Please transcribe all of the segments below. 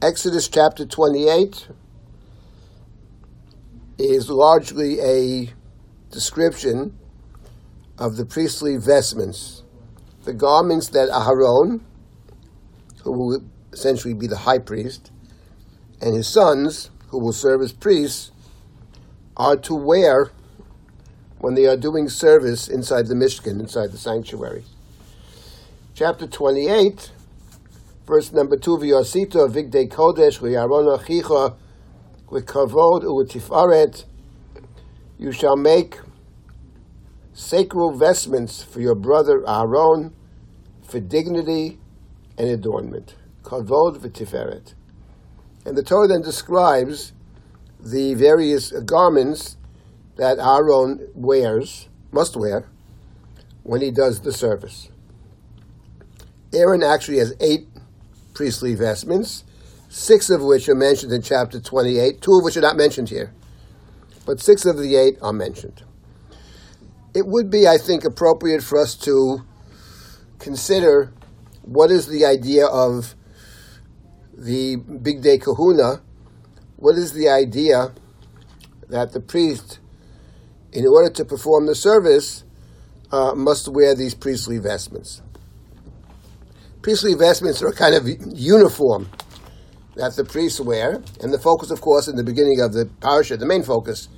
Exodus chapter 28 is largely a description of the priestly vestments, the garments that Aharon, who will essentially be the high priest, and his sons, who will serve as priests, are to wear when they are doing service inside the Mishkan, inside the sanctuary. Chapter 28, verse number 2, V'yosito vigdei kodesh v'yaron achicha v'kavod u'tifaret, you shall make sacred vestments for your brother Aaron for dignity and adornment. Kavod v'tiferet. And the Torah then describes the various garments that Aaron wears, must wear, when he does the service. Aaron actually has eight priestly vestments, six of which are mentioned in chapter 28, two of which are not mentioned here, but six of the eight are mentioned. It would be, I think, appropriate for us to consider what is the idea of the Bigdei Kehuna, What is the idea that the priest in order to perform the service, uh, must wear these priestly vestments. Priestly vestments are a kind of uniform that the priests wear, and the focus, of course, in the beginning of the parasha, the main focus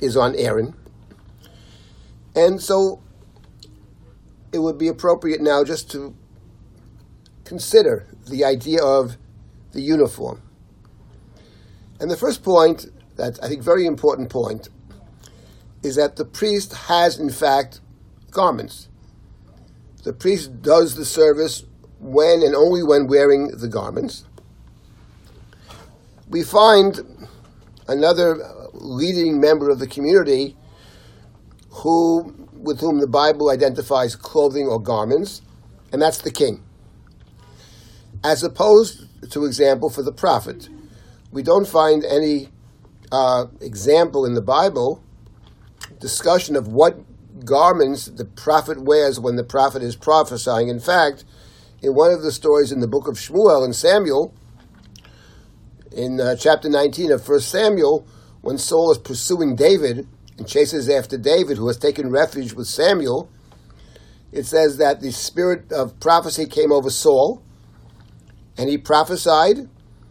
is on Aaron. And so it would be appropriate now just to consider the idea of the uniform. And the first point, that I think very important point, is that the priest has, in fact, garments. The priest does the service when and only when wearing the garments. We find another leading member of the community who, with whom the Bible identifies clothing or garments, and that's the king. As opposed to example for the prophet, we don't find any uh, example in the Bible discussion of what garments the prophet wears when the prophet is prophesying. In fact, in one of the stories in the book of Shmuel and Samuel, in uh, chapter 19 of 1 Samuel, when Saul is pursuing David and chases after David, who has taken refuge with Samuel, it says that the spirit of prophecy came over Saul, and he prophesied,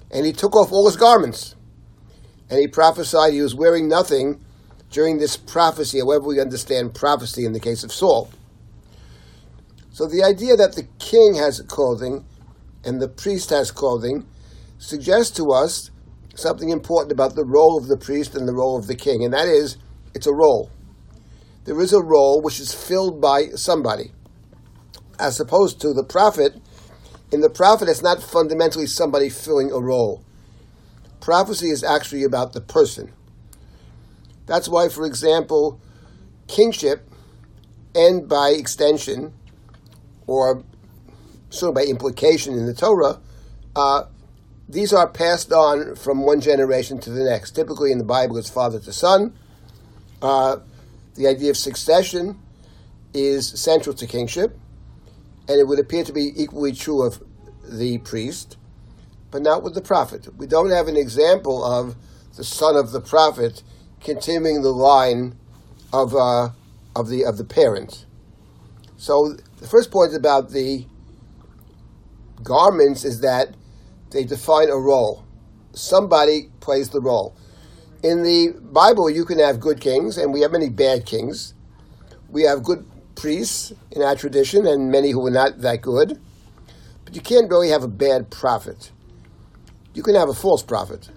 and he took off all his garments. And he prophesied he was wearing nothing during this prophecy, however we understand prophecy in the case of Saul. So the idea that the king has clothing and the priest has clothing suggests to us something important about the role of the priest and the role of the king, and that is it's a role. There is a role which is filled by somebody, as opposed to the prophet. In the prophet, it's not fundamentally somebody filling a role. Prophecy is actually about the person. That's why, for example, kingship and by extension, or sort of by implication in the Torah, uh, these are passed on from one generation to the next. Typically in the Bible, it's father to son. Uh, the idea of succession is central to kingship, and it would appear to be equally true of the priest, but not with the prophet. We don't have an example of the son of the prophet continuing the line of, uh, of, the, of the parents. So the first point about the garments is that they define a role. Somebody plays the role. In the Bible, you can have good kings, and we have many bad kings. We have good priests in our tradition, and many who are not that good. But you can't really have a bad prophet. You can have a false prophet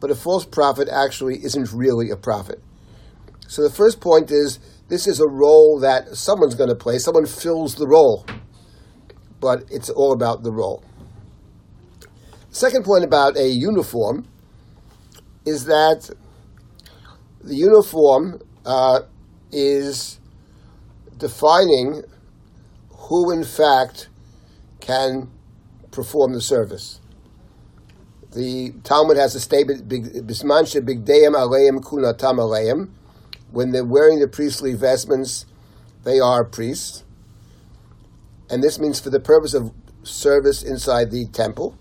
but a false prophet actually isn't really a prophet. So the first point is this is a role that someone's going to play. Someone fills the role, but it's all about the role. second point about a uniform is that the uniform uh, is defining who, in fact, can perform the service. The Talmud has a statement, Bisman bigdeim aleim kunatam aleim. When they're wearing the priestly vestments, they are priests. And this means for the purpose of service inside the temple.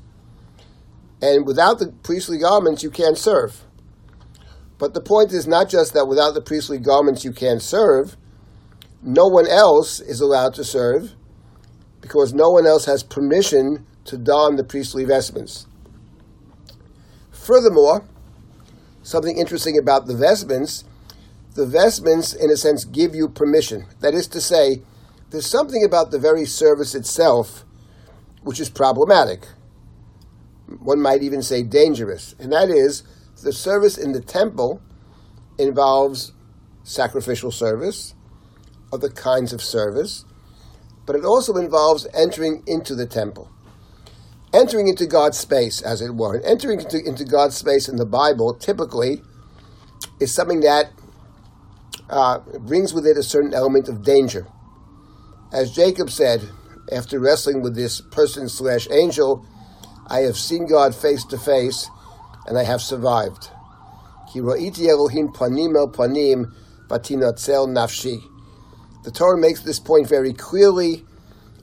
And without the priestly garments, you can't serve. But the point is not just that without the priestly garments you can't serve, no one else is allowed to serve because no one else has permission to don the priestly vestments. Furthermore, something interesting about the vestments, the vestments, in a sense, give you permission. That is to say, there's something about the very service itself which is problematic. One might even say dangerous, and that is the service in the temple involves sacrificial service, other kinds of service, but it also involves entering into the temple. Entering into God's space, as it were. And entering into, into God's space in the Bible typically is something that uh, brings with it a certain element of danger. As Jacob said, after wrestling with this person slash angel, I have seen God face to face, and I have survived. The Torah makes this point very clearly,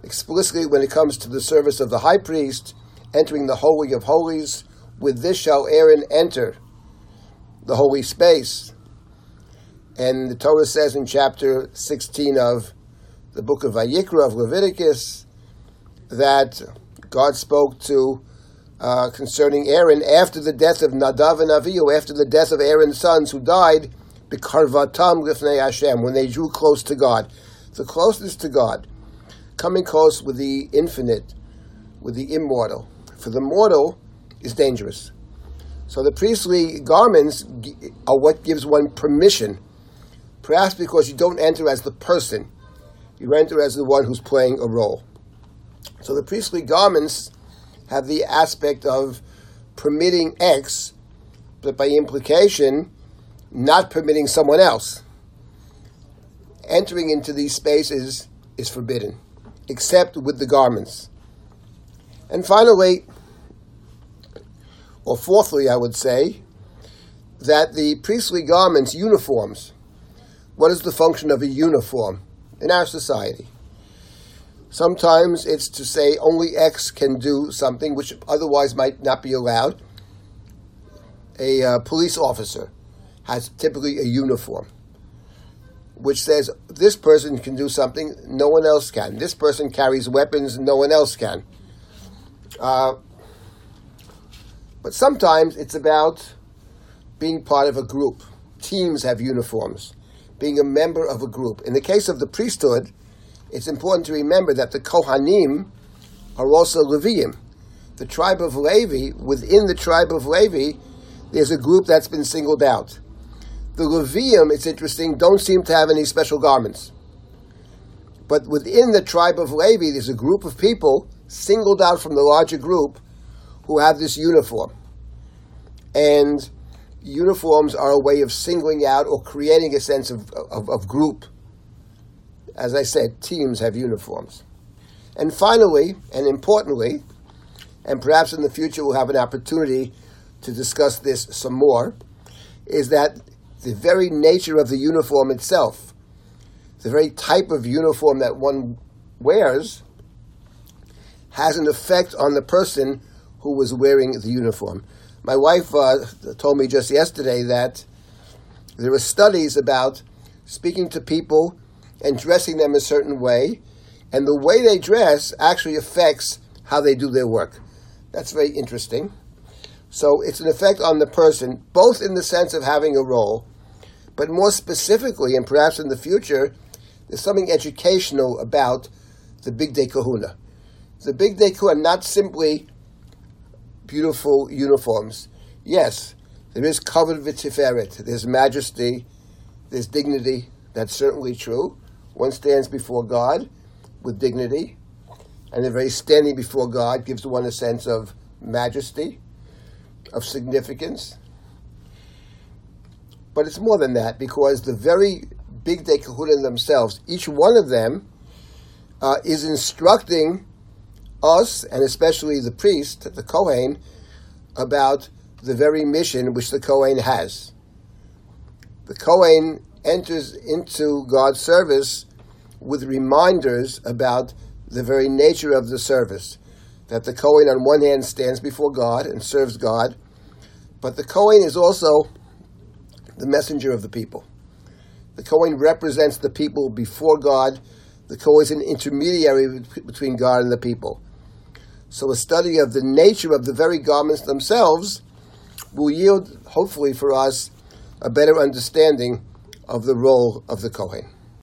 explicitly when it comes to the service of the high priest entering the Holy of Holies. With this shall Aaron enter the holy space. And the Torah says in chapter 16 of the book of Vayikra of Leviticus that God spoke to uh, concerning Aaron after the death of Nadav and Avihu, after the death of Aaron's sons who died, Bikarvatam Lifnei Hashem, when they drew close to God. The closeness to God, coming close with the infinite, with the immortal. For the mortal is dangerous. So the priestly garments are what gives one permission, perhaps because you don't enter as the person, you enter as the one who's playing a role. So the priestly garments have the aspect of permitting X, but by implication, not permitting someone else. Entering into these spaces is forbidden, except with the garments. And finally, or fourthly, I would say, that the priestly garments, uniforms, what is the function of a uniform in our society? Sometimes it's to say only X can do something which otherwise might not be allowed. A uh, police officer has typically a uniform which says this person can do something no one else can. This person carries weapons no one else can. Uh, but sometimes it's about being part of a group. Teams have uniforms, being a member of a group. In the case of the priesthood, it's important to remember that the Kohanim are also Leviim. The tribe of Levi, within the tribe of Levi, there's a group that's been singled out. The Leviim, it's interesting, don't seem to have any special garments. But within the tribe of Levi, there's a group of people singled out from the larger group who have this uniform. And uniforms are a way of singling out or creating a sense of, of, of group as I said, teams have uniforms. And finally, and importantly, and perhaps in the future we'll have an opportunity to discuss this some more, is that the very nature of the uniform itself, the very type of uniform that one wears, has an effect on the person who was wearing the uniform. My wife uh, told me just yesterday that there were studies about speaking to people and dressing them a certain way, and the way they dress actually affects how they do their work. That's very interesting. So it's an effect on the person, both in the sense of having a role, but more specifically, and perhaps in the future, there's something educational about the Bigdei Kehuna. The Bigdei Kehuna, not simply beautiful uniforms. Yes, there is kavod v'tiferet, there's majesty, there's dignity, that's certainly true. One stands before God with dignity, and the very standing before God gives one a sense of majesty, of significance. But it's more than that because the very Bigdei Kehuna themselves, each one of them, uh, is instructing us, and especially the priest, the Kohen, about the very mission which the Kohen has. The Kohen enters into God's service with reminders about the very nature of the service. that the Kohen on one hand stands before God and serves God, but the Kohen is also the messenger of the people. The Kohen represents the people before God. The Kohen is an intermediary between God and the people. So a study of the nature of the very garments themselves will yield, hopefully for us, a better understanding of the role of the Kohen.